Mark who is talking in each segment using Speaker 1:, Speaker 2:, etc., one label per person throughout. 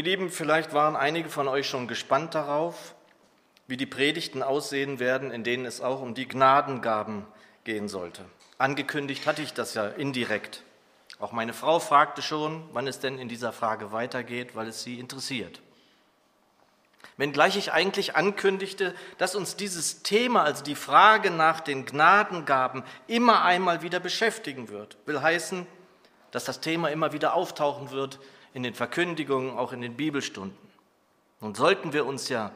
Speaker 1: Ihr Lieben, vielleicht waren einige von euch schon gespannt darauf, wie die Predigten aussehen werden, in denen es auch um die Gnadengaben gehen sollte. Angekündigt hatte ich das ja indirekt. Auch meine Frau fragte schon, wann es denn in dieser Frage weitergeht, weil es sie interessiert. Wenngleich ich eigentlich ankündigte, dass uns dieses Thema, also die Frage nach den Gnadengaben, immer einmal wieder beschäftigen wird. Will heißen, dass das Thema immer wieder auftauchen wird in den Verkündigungen, auch in den Bibelstunden. Nun sollten wir uns ja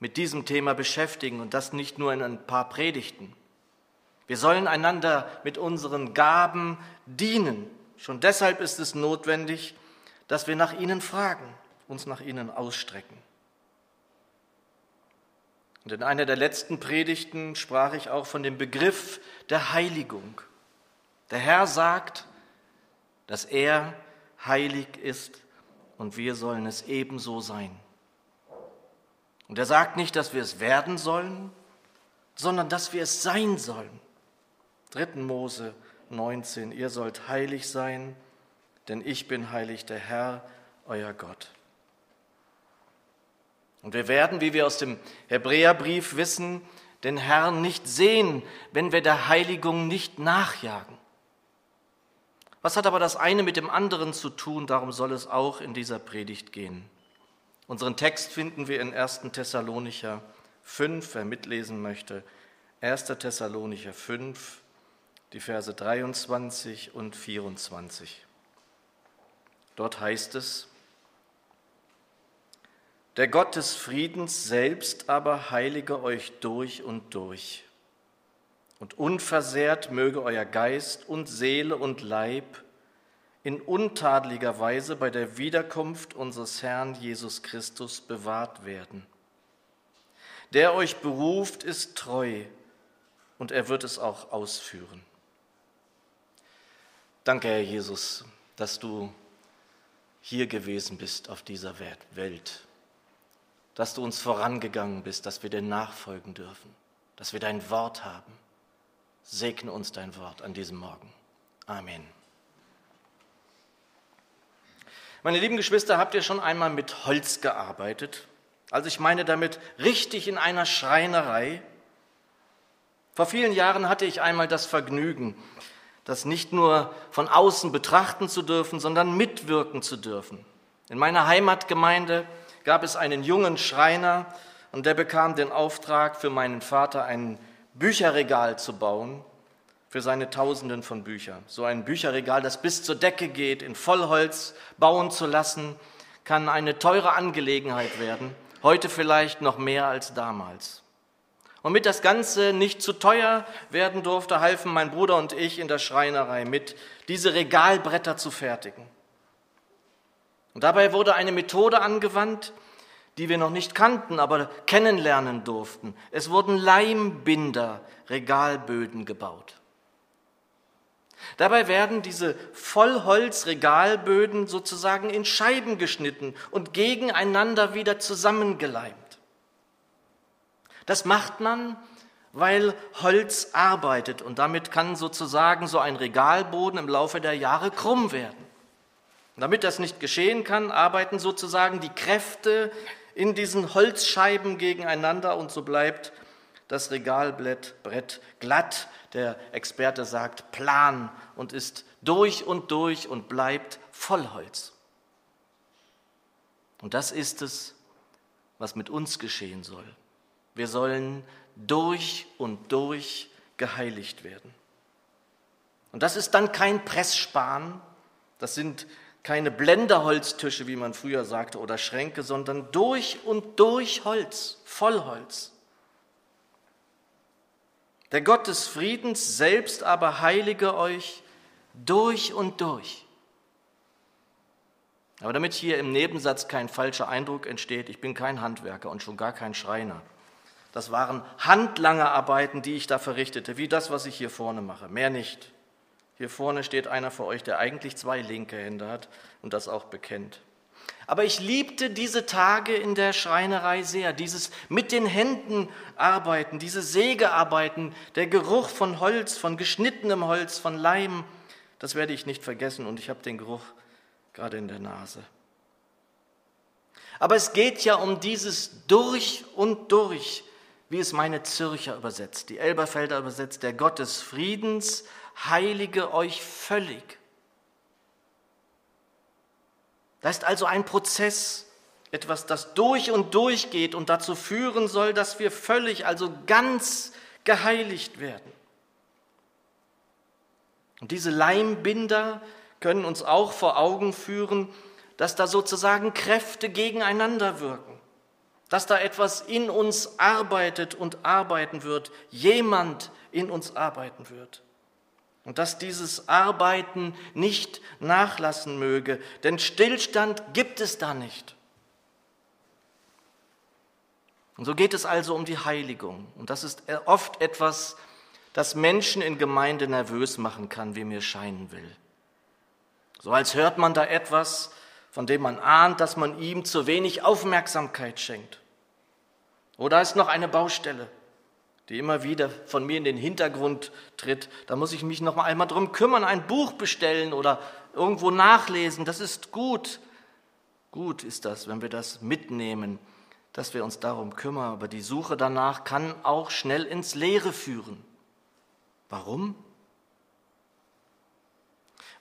Speaker 1: mit diesem Thema beschäftigen und das nicht nur in ein paar Predigten. Wir sollen einander mit unseren Gaben dienen. Schon deshalb ist es notwendig, dass wir nach ihnen fragen, uns nach ihnen ausstrecken. Und in einer der letzten Predigten sprach ich auch von dem Begriff der Heiligung. Der Herr sagt, dass er heilig ist und wir sollen es ebenso sein. Und er sagt nicht, dass wir es werden sollen, sondern dass wir es sein sollen. 3. Mose 19, ihr sollt heilig sein, denn ich bin heilig, der Herr, euer Gott. Und wir werden, wie wir aus dem Hebräerbrief wissen, den Herrn nicht sehen, wenn wir der Heiligung nicht nachjagen. Was hat aber das eine mit dem anderen zu tun? Darum soll es auch in dieser Predigt gehen. Unseren Text finden wir in 1. Thessalonicher 5, wer mitlesen möchte. 1. Thessalonicher 5, die Verse 23 und 24. Dort heißt es, der Gott des Friedens selbst aber heilige euch durch und durch und unversehrt möge euer Geist und Seele und Leib in untadeliger Weise bei der Wiederkunft unseres Herrn Jesus Christus bewahrt werden. Der euch beruft, ist treu und er wird es auch ausführen. Danke, Herr Jesus, dass du hier gewesen bist auf dieser Welt, dass du uns vorangegangen bist, dass wir dir nachfolgen dürfen, dass wir dein Wort haben. Segne uns dein Wort an diesem Morgen. Amen. Meine lieben Geschwister, habt ihr schon einmal mit Holz gearbeitet? Also ich meine damit richtig in einer Schreinerei. Vor vielen Jahren hatte ich einmal das Vergnügen, das nicht nur von außen betrachten zu dürfen, sondern mitwirken zu dürfen. In meiner Heimatgemeinde gab es einen jungen Schreiner und der bekam den Auftrag, für meinen Vater einen Bücherregal zu bauen für seine Tausenden von Büchern. So ein Bücherregal, das bis zur Decke geht, in Vollholz bauen zu lassen, kann eine teure Angelegenheit werden, heute vielleicht noch mehr als damals. Und mit das Ganze nicht zu teuer werden durfte, halfen mein Bruder und ich in der Schreinerei mit, diese Regalbretter zu fertigen. Und dabei wurde eine Methode angewandt, die wir noch nicht kannten, aber kennenlernen durften. Es wurden Leimbinder, Regalböden gebaut. Dabei werden diese Vollholzregalböden sozusagen in Scheiben geschnitten und gegeneinander wieder zusammengeleimt. Das macht man, weil Holz arbeitet und damit kann sozusagen so ein Regalboden im Laufe der Jahre krumm werden. Damit das nicht geschehen kann, arbeiten sozusagen die Kräfte in diesen Holzscheiben gegeneinander und so bleibt das Regalbrett glatt. Der Experte sagt plan und ist durch und durch und bleibt voll Holz. Und das ist es, was mit uns geschehen soll. Wir sollen durch und durch geheiligt werden. Und das ist dann kein Pressspan, das sind keine Blenderholztische, wie man früher sagte, oder Schränke, sondern durch und durch Holz, Vollholz. Der Gott des Friedens selbst aber heilige euch durch und durch. Aber damit hier im Nebensatz kein falscher Eindruck entsteht, ich bin kein Handwerker und schon gar kein Schreiner. Das waren handlange Arbeiten, die ich da verrichtete, wie das, was ich hier vorne mache, mehr nicht. Hier vorne steht einer vor euch, der eigentlich zwei linke Hände hat und das auch bekennt. Aber ich liebte diese Tage in der Schreinerei sehr, dieses mit den Händen arbeiten, diese Sägearbeiten, der Geruch von Holz, von geschnittenem Holz, von Leim, das werde ich nicht vergessen und ich habe den Geruch gerade in der Nase. Aber es geht ja um dieses durch und durch, wie es meine Zürcher übersetzt, die Elberfelder übersetzt, der Gott des Friedens heilige euch völlig. Da ist also ein Prozess, etwas, das durch und durch geht und dazu führen soll, dass wir völlig, also ganz geheiligt werden. Und diese Leimbinder können uns auch vor Augen führen, dass da sozusagen Kräfte gegeneinander wirken, dass da etwas in uns arbeitet und arbeiten wird, jemand in uns arbeiten wird. Und dass dieses Arbeiten nicht nachlassen möge, denn Stillstand gibt es da nicht. Und so geht es also um die Heiligung. Und das ist oft etwas, das Menschen in Gemeinde nervös machen kann, wie mir scheinen will. So als hört man da etwas, von dem man ahnt, dass man ihm zu wenig Aufmerksamkeit schenkt. Oder ist noch eine Baustelle, die immer wieder von mir in den Hintergrund tritt. Da muss ich mich noch einmal drum kümmern, ein Buch bestellen oder irgendwo nachlesen. Das ist gut. Gut ist das, wenn wir das mitnehmen dass wir uns darum kümmern, aber die Suche danach kann auch schnell ins Leere führen. Warum?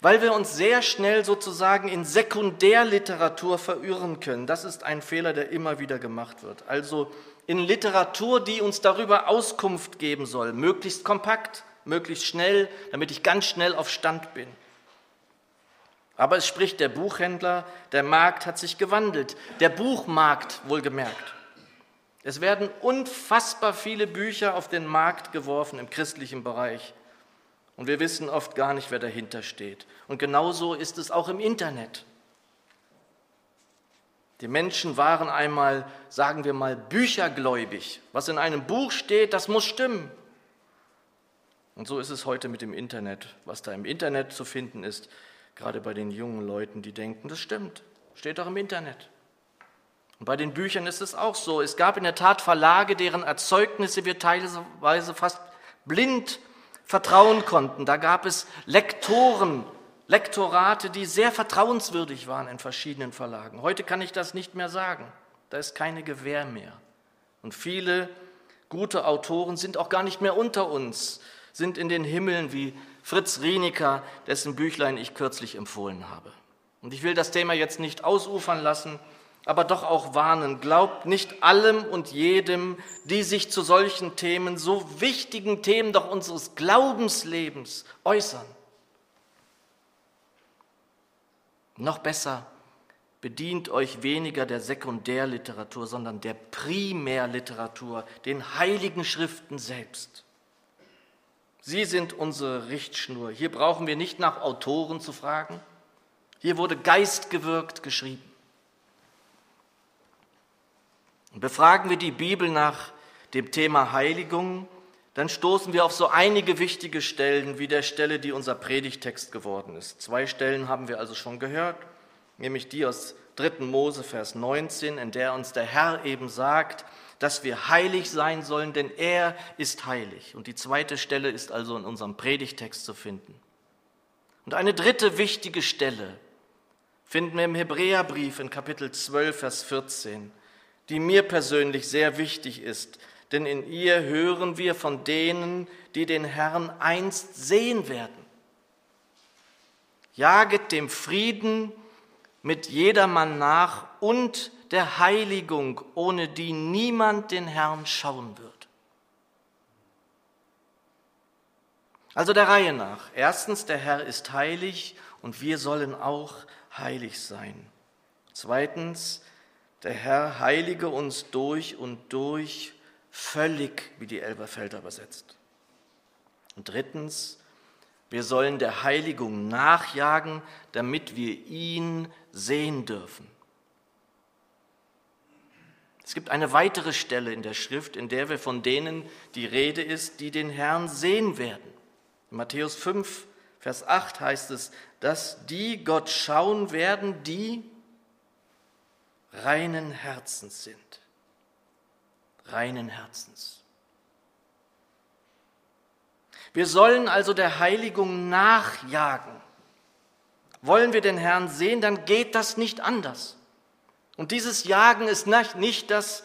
Speaker 1: Weil wir uns sehr schnell sozusagen in Sekundärliteratur verirren können. Das ist ein Fehler, der immer wieder gemacht wird. Also in Literatur, die uns darüber Auskunft geben soll, möglichst kompakt, möglichst schnell, damit ich ganz schnell auf Stand bin. Aber es spricht der Buchhändler, der Markt hat sich gewandelt. Der Buchmarkt wohlgemerkt. Es werden unfassbar viele Bücher auf den Markt geworfen im christlichen Bereich. Und wir wissen oft gar nicht, wer dahinter steht. Und genauso ist es auch im Internet. Die Menschen waren einmal, sagen wir mal, büchergläubig. Was in einem Buch steht, das muss stimmen. Und so ist es heute mit dem Internet. Was da im Internet zu finden ist, gerade bei den jungen Leuten, die denken, das stimmt, steht doch im Internet. Und bei den Büchern ist es auch so. Es gab in der Tat Verlage, deren Erzeugnisse wir teilweise fast blind vertrauen konnten. Da gab es Lektoren, Lektorate, die sehr vertrauenswürdig waren in verschiedenen Verlagen. Heute kann ich das nicht mehr sagen. Da ist keine Gewähr mehr. Und viele gute Autoren sind auch gar nicht mehr unter uns, sind in den Himmeln wie Fritz Rienecker, dessen Büchlein ich kürzlich empfohlen habe. Und ich will das Thema jetzt nicht ausufern lassen, aber doch auch warnen. Glaubt nicht allem und jedem, die sich zu solchen Themen, so wichtigen Themen doch unseres Glaubenslebens äußern. Noch besser, bedient euch weniger der Sekundärliteratur, sondern der Primärliteratur, den heiligen Schriften selbst. Sie sind unsere Richtschnur. Hier brauchen wir nicht nach Autoren zu fragen. Hier wurde geistgewirkt geschrieben. Befragen wir die Bibel nach dem Thema Heiligung, dann stoßen wir auf so einige wichtige Stellen, wie der Stelle, die unser Predigtext geworden ist. Zwei Stellen haben wir also schon gehört, nämlich die aus 3. Mose, Vers 19, in der uns der Herr eben sagt, dass wir heilig sein sollen, denn er ist heilig. Und die zweite Stelle ist also in unserem Predigtext zu finden. Und eine dritte wichtige Stelle finden wir im Hebräerbrief in Kapitel 12, Vers 14, die mir persönlich sehr wichtig ist, denn in ihr hören wir von denen, die den Herrn einst sehen werden. Jaget dem Frieden mit jedermann nach und der Heiligung, ohne die niemand den Herrn schauen wird. Also der Reihe nach. Erstens, der Herr ist heilig und wir sollen auch heilig sein. Zweitens, der Herr heilige uns durch und durch völlig, wie die Elberfelder übersetzt. Und drittens, wir sollen der Heiligung nachjagen, damit wir ihn sehen dürfen. Es gibt eine weitere Stelle in der Schrift, in der wir von denen die Rede ist, die den Herrn sehen werden. In Matthäus 5, Vers 8 heißt es, dass die Gott schauen werden, die reinen Herzens sind. Reinen Herzens. Wir sollen also der Heiligung nachjagen. Wollen wir den Herrn sehen, dann geht das nicht anders. Und dieses Jagen ist nicht das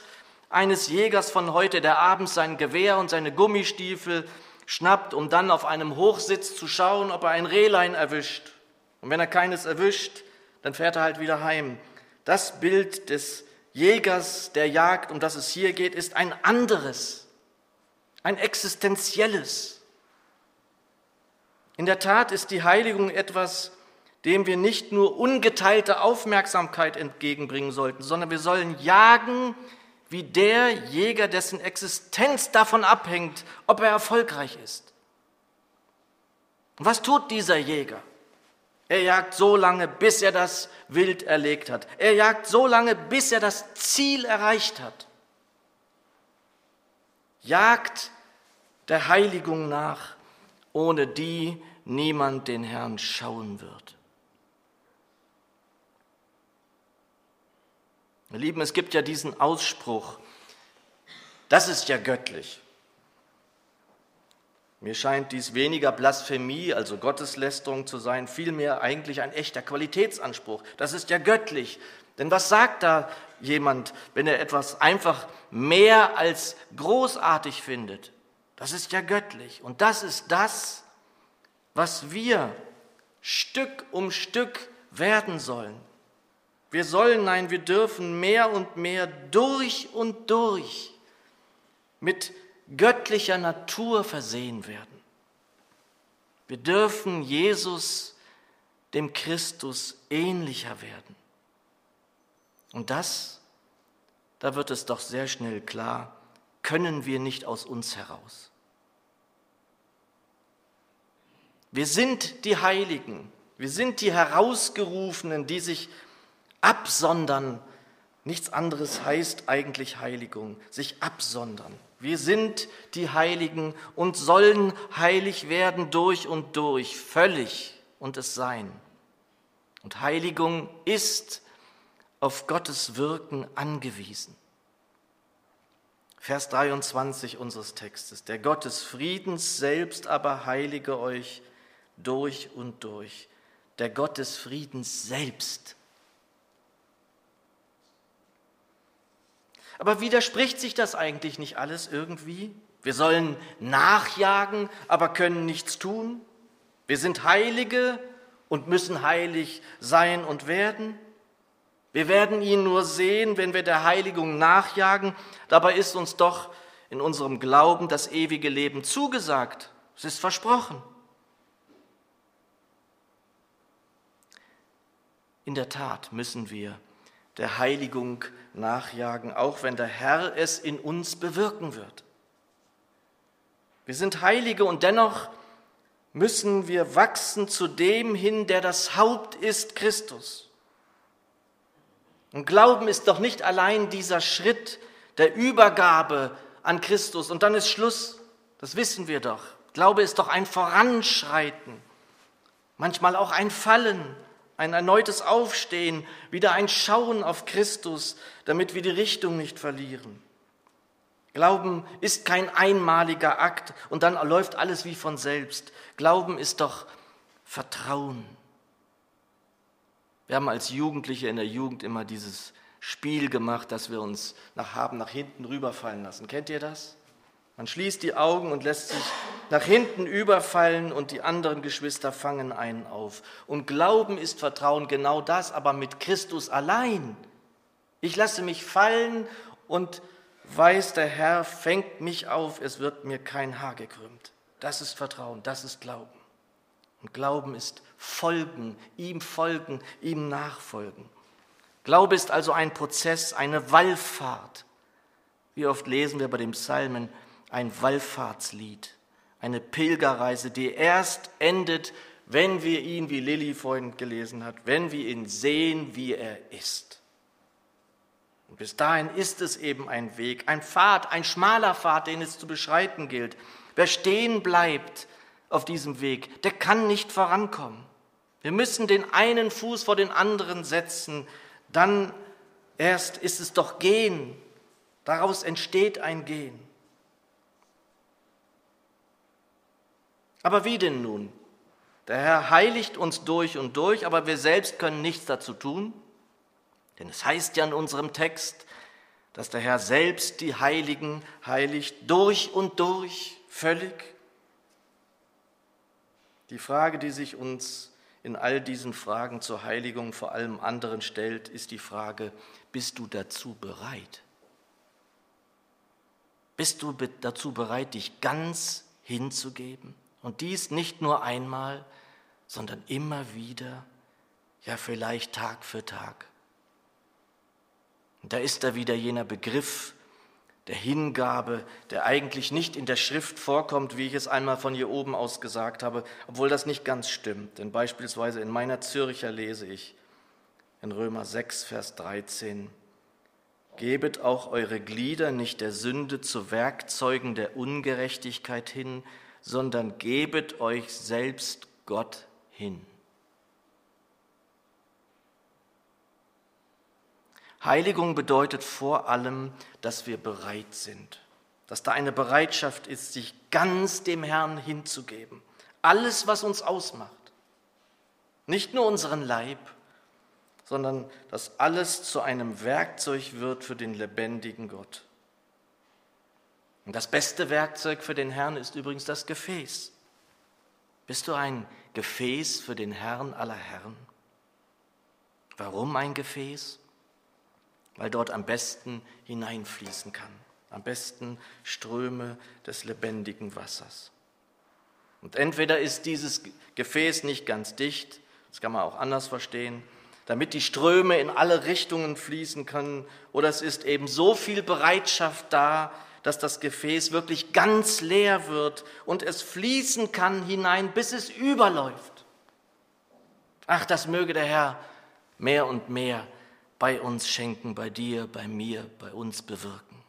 Speaker 1: eines Jägers von heute, der abends sein Gewehr und seine Gummistiefel schnappt, um dann auf einem Hochsitz zu schauen, ob er ein Rehlein erwischt. Und wenn er keines erwischt, dann fährt er halt wieder heim. Das Bild des Jägers, der Jagd, um das es hier geht, ist ein anderes, ein existenzielles. In der Tat ist die Heiligung etwas, dem wir nicht nur ungeteilte Aufmerksamkeit entgegenbringen sollten, sondern wir sollen jagen wie der Jäger, dessen Existenz davon abhängt, ob er erfolgreich ist. Und was tut dieser Jäger? Er jagt so lange, bis er das Wild erlegt hat. Er jagt so lange, bis er das Ziel erreicht hat. Jagt der Heiligung nach, ohne die niemand den Herrn schauen wird. Ihr Lieben, es gibt ja diesen Ausspruch, das ist ja göttlich. Mir scheint dies weniger Blasphemie, also Gotteslästerung zu sein, vielmehr eigentlich ein echter Qualitätsanspruch. Das ist ja göttlich. Denn was sagt da jemand, wenn er etwas einfach mehr als großartig findet? Das ist ja göttlich. Und das ist das, was wir Stück um Stück werden sollen. Wir sollen, nein, wir dürfen mehr und mehr durch und durch mit göttlicher Natur versehen werden. Wir dürfen Jesus, dem Christus, ähnlicher werden. Und das, da wird es doch sehr schnell klar, können wir nicht aus uns heraus. Wir sind die Heiligen, wir sind die Herausgerufenen, die sich Absondern. Nichts anderes heißt eigentlich Heiligung, sich absondern. Wir sind die Heiligen und sollen heilig werden durch und durch, völlig und es sein. Und Heiligung ist auf Gottes Wirken angewiesen. Vers 23 unseres Textes. Der Gott des Friedens selbst aber heilige euch durch und durch. Der Gott des Friedens selbst Aber widerspricht sich das eigentlich nicht alles irgendwie? Wir sollen nachjagen, aber können nichts tun. Wir sind Heilige und müssen heilig sein und werden. Wir werden ihn nur sehen, wenn wir der Heiligung nachjagen. Dabei ist uns doch in unserem Glauben das ewige Leben zugesagt. Es ist versprochen. In der Tat müssen wir der Heiligung nachjagen, auch wenn der Herr es in uns bewirken wird. Wir sind Heilige und dennoch müssen wir wachsen zu dem hin, der das Haupt ist, Christus. Und Glauben ist doch nicht allein dieser Schritt der Übergabe an Christus und dann ist Schluss. Das wissen wir doch. Glaube ist doch ein Voranschreiten, manchmal auch ein Fallen, ein erneutes Aufstehen, wieder ein Schauen auf Christus, damit wir die Richtung nicht verlieren. Glauben ist kein einmaliger Akt und dann läuft alles wie von selbst. Glauben ist doch Vertrauen. Wir haben als Jugendliche in der Jugend immer dieses Spiel gemacht, dass wir uns nach haben nach hinten rüberfallen lassen. Kennt ihr das? Man schließt die Augen und lässt sich nach hinten überfallen und die anderen Geschwister fangen einen auf. Und Glauben ist Vertrauen, genau das, aber mit Christus allein. Ich lasse mich fallen und weiß, der Herr fängt mich auf, es wird mir kein Haar gekrümmt. Das ist Vertrauen, das ist Glauben. Und Glauben ist Folgen, ihm folgen, ihm nachfolgen. Glaube ist also ein Prozess, eine Wallfahrt. Wie oft lesen wir bei dem Psalmen, ein Wallfahrtslied, eine Pilgerreise, die erst endet, wenn wir ihn, wie Lilly vorhin gelesen hat, wenn wir ihn sehen, wie er ist. Und bis dahin ist es eben ein Weg, ein Pfad, ein schmaler Pfad, den es zu beschreiten gilt. Wer stehen bleibt auf diesem Weg, der kann nicht vorankommen. Wir müssen den einen Fuß vor den anderen setzen, dann erst ist es doch Gehen. Daraus entsteht ein Gehen. Aber wie denn nun? Der Herr heiligt uns durch und durch, aber wir selbst können nichts dazu tun. Denn es heißt ja in unserem Text, dass der Herr selbst die Heiligen heiligt, durch und durch, völlig. Die Frage, die sich uns in all diesen Fragen zur Heiligung vor allem anderen stellt, ist die Frage, bist du dazu bereit? Bist du dazu bereit, dich ganz hinzugeben? Und dies nicht nur einmal, sondern immer wieder, ja vielleicht Tag für Tag. Und da ist da wieder jener Begriff der Hingabe, der eigentlich nicht in der Schrift vorkommt, wie ich es einmal von hier oben aus gesagt habe, obwohl das nicht ganz stimmt. Denn beispielsweise in meiner Zürcher lese ich in Römer 6, Vers 13, Gebet auch eure Glieder nicht der Sünde zu Werkzeugen der Ungerechtigkeit hin, sondern gebet euch selbst Gott hin. Heiligung bedeutet vor allem, dass wir bereit sind, dass da eine Bereitschaft ist, sich ganz dem Herrn hinzugeben. Alles, was uns ausmacht. Nicht nur unseren Leib, sondern dass alles zu einem Werkzeug wird für den lebendigen Gott. Und das beste Werkzeug für den Herrn ist übrigens das Gefäß. Bist du ein Gefäß für den Herrn aller Herren? Warum ein Gefäß? weil dort am besten hineinfließen kann, am besten Ströme des lebendigen Wassers. Und entweder ist dieses Gefäß nicht ganz dicht, das kann man auch anders verstehen, damit die Ströme in alle Richtungen fließen können, oder es ist eben so viel Bereitschaft da, dass das Gefäß wirklich ganz leer wird und es fließen kann hinein, bis es überläuft. Ach, das möge der Herr mehr und mehr bei uns schenken, bei dir, bei mir, bei uns bewirken.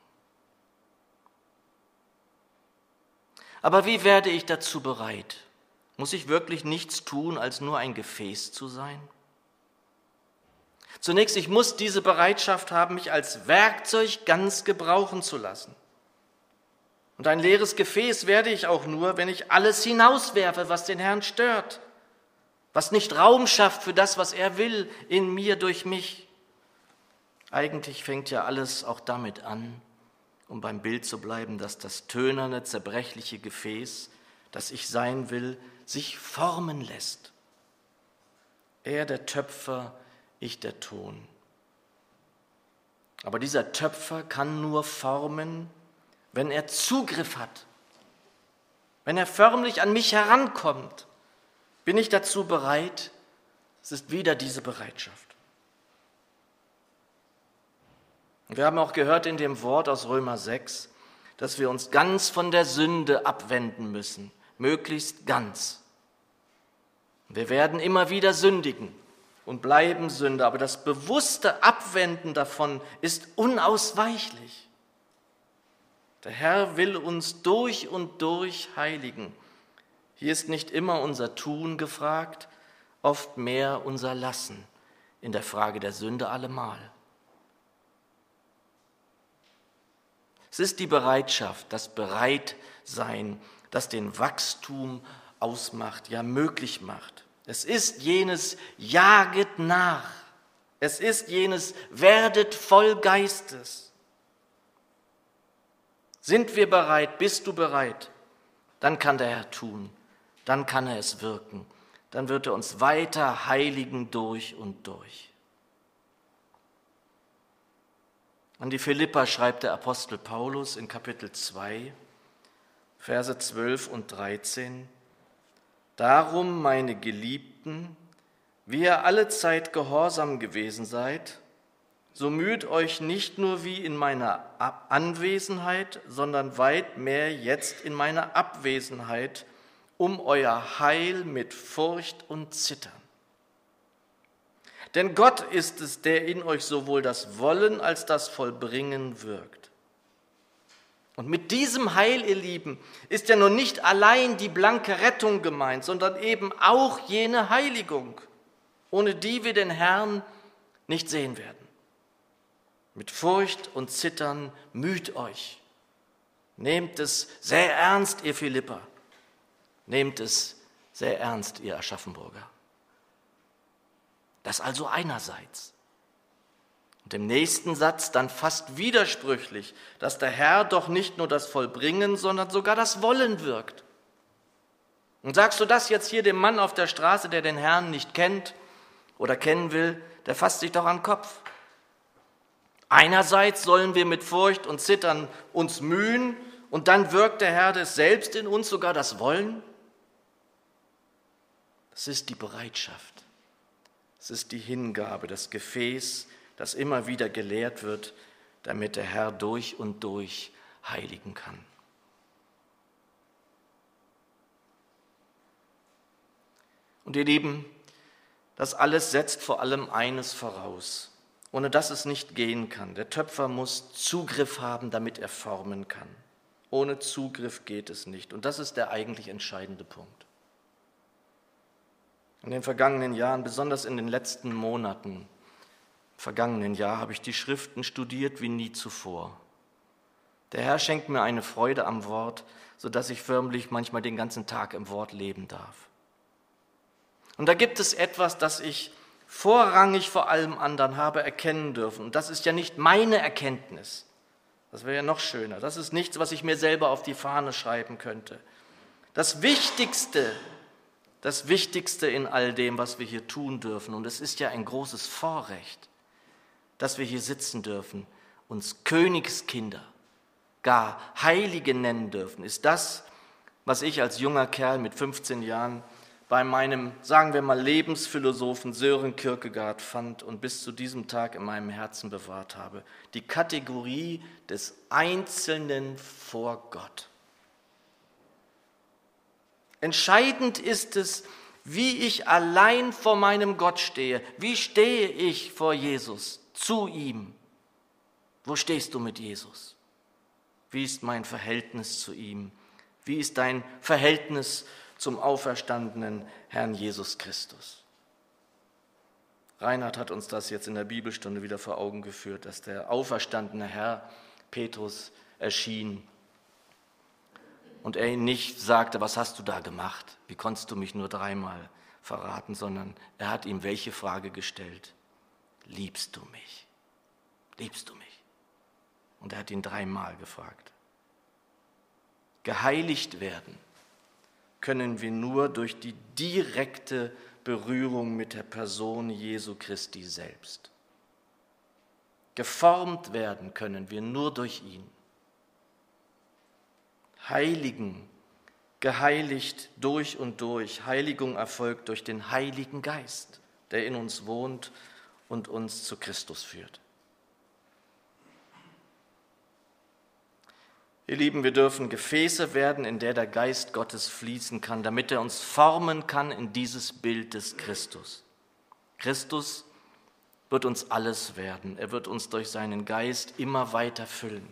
Speaker 1: Aber wie werde ich dazu bereit? Muss ich wirklich nichts tun, als nur ein Gefäß zu sein? Zunächst, ich muss diese Bereitschaft haben, mich als Werkzeug ganz gebrauchen zu lassen. Und ein leeres Gefäß werde ich auch nur, wenn ich alles hinauswerfe, was den Herrn stört, was nicht Raum schafft für das, was er will, in mir, durch mich. Eigentlich fängt ja alles auch damit an, um beim Bild zu bleiben, dass das tönerne, zerbrechliche Gefäß, das ich sein will, sich formen lässt. Er der Töpfer, ich der Ton. Aber dieser Töpfer kann nur formen, wenn er Zugriff hat, wenn er förmlich an mich herankommt. Bin ich dazu bereit? Es ist wieder diese Bereitschaft. Wir haben auch gehört in dem Wort aus Römer 6, dass wir uns ganz von der Sünde abwenden müssen, möglichst ganz. Wir werden immer wieder sündigen und bleiben Sünder, aber das bewusste Abwenden davon ist unausweichlich. Der Herr will uns durch und durch heiligen. Hier ist nicht immer unser Tun gefragt, oft mehr unser Lassen, in der Frage der Sünde allemal. Es ist die Bereitschaft, das Bereitsein, das den Wachstum ausmacht, ja möglich macht. Es ist jenes Jaget nach. Es ist jenes Werdet voll Geistes. Sind wir bereit? Bist du bereit? Dann kann der Herr tun. Dann kann er es wirken. Dann wird er uns weiter heiligen durch und durch. An die Philippa schreibt der Apostel Paulus in Kapitel 2, Verse 12 und 13. Darum, meine Geliebten, wie ihr alle Zeit gehorsam gewesen seid, so müht euch nicht nur wie in meiner Anwesenheit, sondern weit mehr jetzt in meiner Abwesenheit um euer Heil mit Furcht und Zittern. Denn Gott ist es, der in euch sowohl das Wollen als das Vollbringen wirkt. Und mit diesem Heil, ihr Lieben, ist ja nun nicht allein die blanke Rettung gemeint, sondern eben auch jene Heiligung, ohne die wir den Herrn nicht sehen werden. Mit Furcht und Zittern müht euch. Nehmt es sehr ernst, ihr Philipper. Nehmt es sehr ernst, ihr Aschaffenburger. Das also einerseits. Und im nächsten Satz dann fast widersprüchlich, dass der Herr doch nicht nur das Vollbringen, sondern sogar das Wollen wirkt. Und sagst du das jetzt hier dem Mann auf der Straße, der den Herrn nicht kennt oder kennen will, der fasst sich doch an den Kopf. Einerseits sollen wir mit Furcht und Zittern uns mühen und dann wirkt der Herr des selbst in uns sogar das Wollen. Es ist die Bereitschaft, es ist die Hingabe, das Gefäß, das immer wieder gelehrt wird, damit der Herr durch und durch heiligen kann. Und ihr Lieben, das alles setzt vor allem eines voraus ohne dass es nicht gehen kann. Der Töpfer muss Zugriff haben, damit er formen kann. Ohne Zugriff geht es nicht. Und das ist der eigentlich entscheidende Punkt. In den vergangenen Jahren, besonders in den letzten Monaten, vergangenen Jahr, habe ich die Schriften studiert wie nie zuvor. Der Herr schenkt mir eine Freude am Wort, sodass ich förmlich manchmal den ganzen Tag im Wort leben darf. Und da gibt es etwas, das ich vorrangig vor allem anderen habe erkennen dürfen. Und das ist ja nicht meine Erkenntnis. Das wäre ja noch schöner. Das ist nichts, was ich mir selber auf die Fahne schreiben könnte. Das Wichtigste, das Wichtigste in all dem, was wir hier tun dürfen, und es ist ja ein großes Vorrecht, dass wir hier sitzen dürfen, uns Königskinder, gar Heilige nennen dürfen, ist das, was ich als junger Kerl mit 15 Jahren bei meinem, sagen wir mal, Lebensphilosophen Sören Kierkegaard fand und bis zu diesem Tag in meinem Herzen bewahrt habe. Die Kategorie des Einzelnen vor Gott. Entscheidend ist es, wie ich allein vor meinem Gott stehe. Wie stehe ich vor Jesus, zu ihm? Wo stehst du mit Jesus? Wie ist mein Verhältnis zu ihm? Wie ist dein Verhältnis zu zum auferstandenen Herrn Jesus Christus. Reinhard hat uns das jetzt in der Bibelstunde wieder vor Augen geführt, dass der auferstandene Herr Petrus erschien und er ihn nicht sagte, was hast du da gemacht? Wie konntest du mich nur dreimal verraten, sondern er hat ihm welche Frage gestellt? Liebst du mich? Liebst du mich? Und er hat ihn dreimal gefragt. Geheiligt werden können wir nur durch die direkte Berührung mit der Person Jesu Christi selbst. Geformt werden können wir nur durch ihn. Heiligen, geheiligt durch und durch. Heiligung erfolgt durch den Heiligen Geist, der in uns wohnt und uns zu Christus führt. Ihr Lieben, wir dürfen Gefäße werden, in der der Geist Gottes fließen kann, damit er uns formen kann in dieses Bild des Christus. Christus wird uns alles werden. Er wird uns durch seinen Geist immer weiter füllen.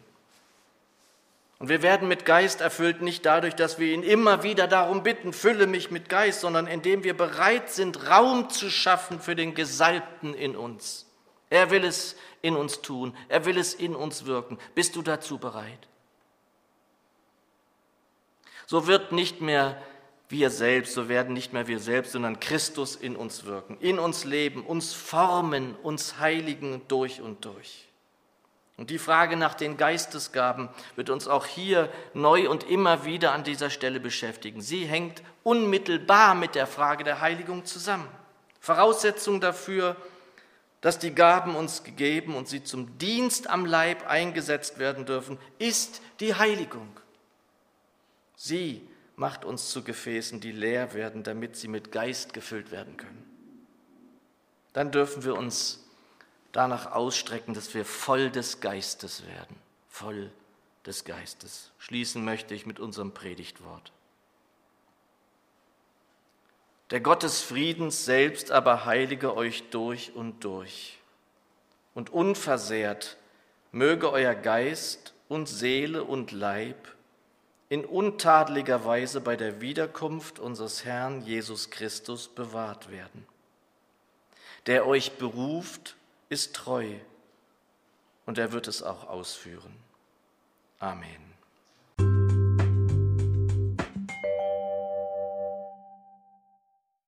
Speaker 1: Und wir werden mit Geist erfüllt nicht dadurch, dass wir ihn immer wieder darum bitten, fülle mich mit Geist, sondern indem wir bereit sind, Raum zu schaffen für den Gesalbten in uns. Er will es in uns tun, er will es in uns wirken. Bist du dazu bereit? So wird nicht mehr wir selbst, so werden nicht mehr wir selbst, sondern Christus in uns wirken, in uns leben, uns formen, uns heiligen durch und durch. Und die Frage nach den Geistesgaben wird uns auch hier neu und immer wieder an dieser Stelle beschäftigen. Sie hängt unmittelbar mit der Frage der Heiligung zusammen. Voraussetzung dafür, dass die Gaben uns gegeben und sie zum Dienst am Leib eingesetzt werden dürfen, ist die Heiligung. Sie macht uns zu Gefäßen, die leer werden, damit sie mit Geist gefüllt werden können. Dann dürfen wir uns danach ausstrecken, dass wir voll des Geistes werden, voll des Geistes. Schließen möchte ich mit unserem Predigtwort. Der Gott des Friedens selbst aber heilige euch durch und durch. Und unversehrt möge euer Geist und Seele und Leib in untadeliger Weise bei der Wiederkunft unseres Herrn Jesus Christus bewahrt werden. Der euch beruft, ist treu und er wird es auch ausführen. Amen.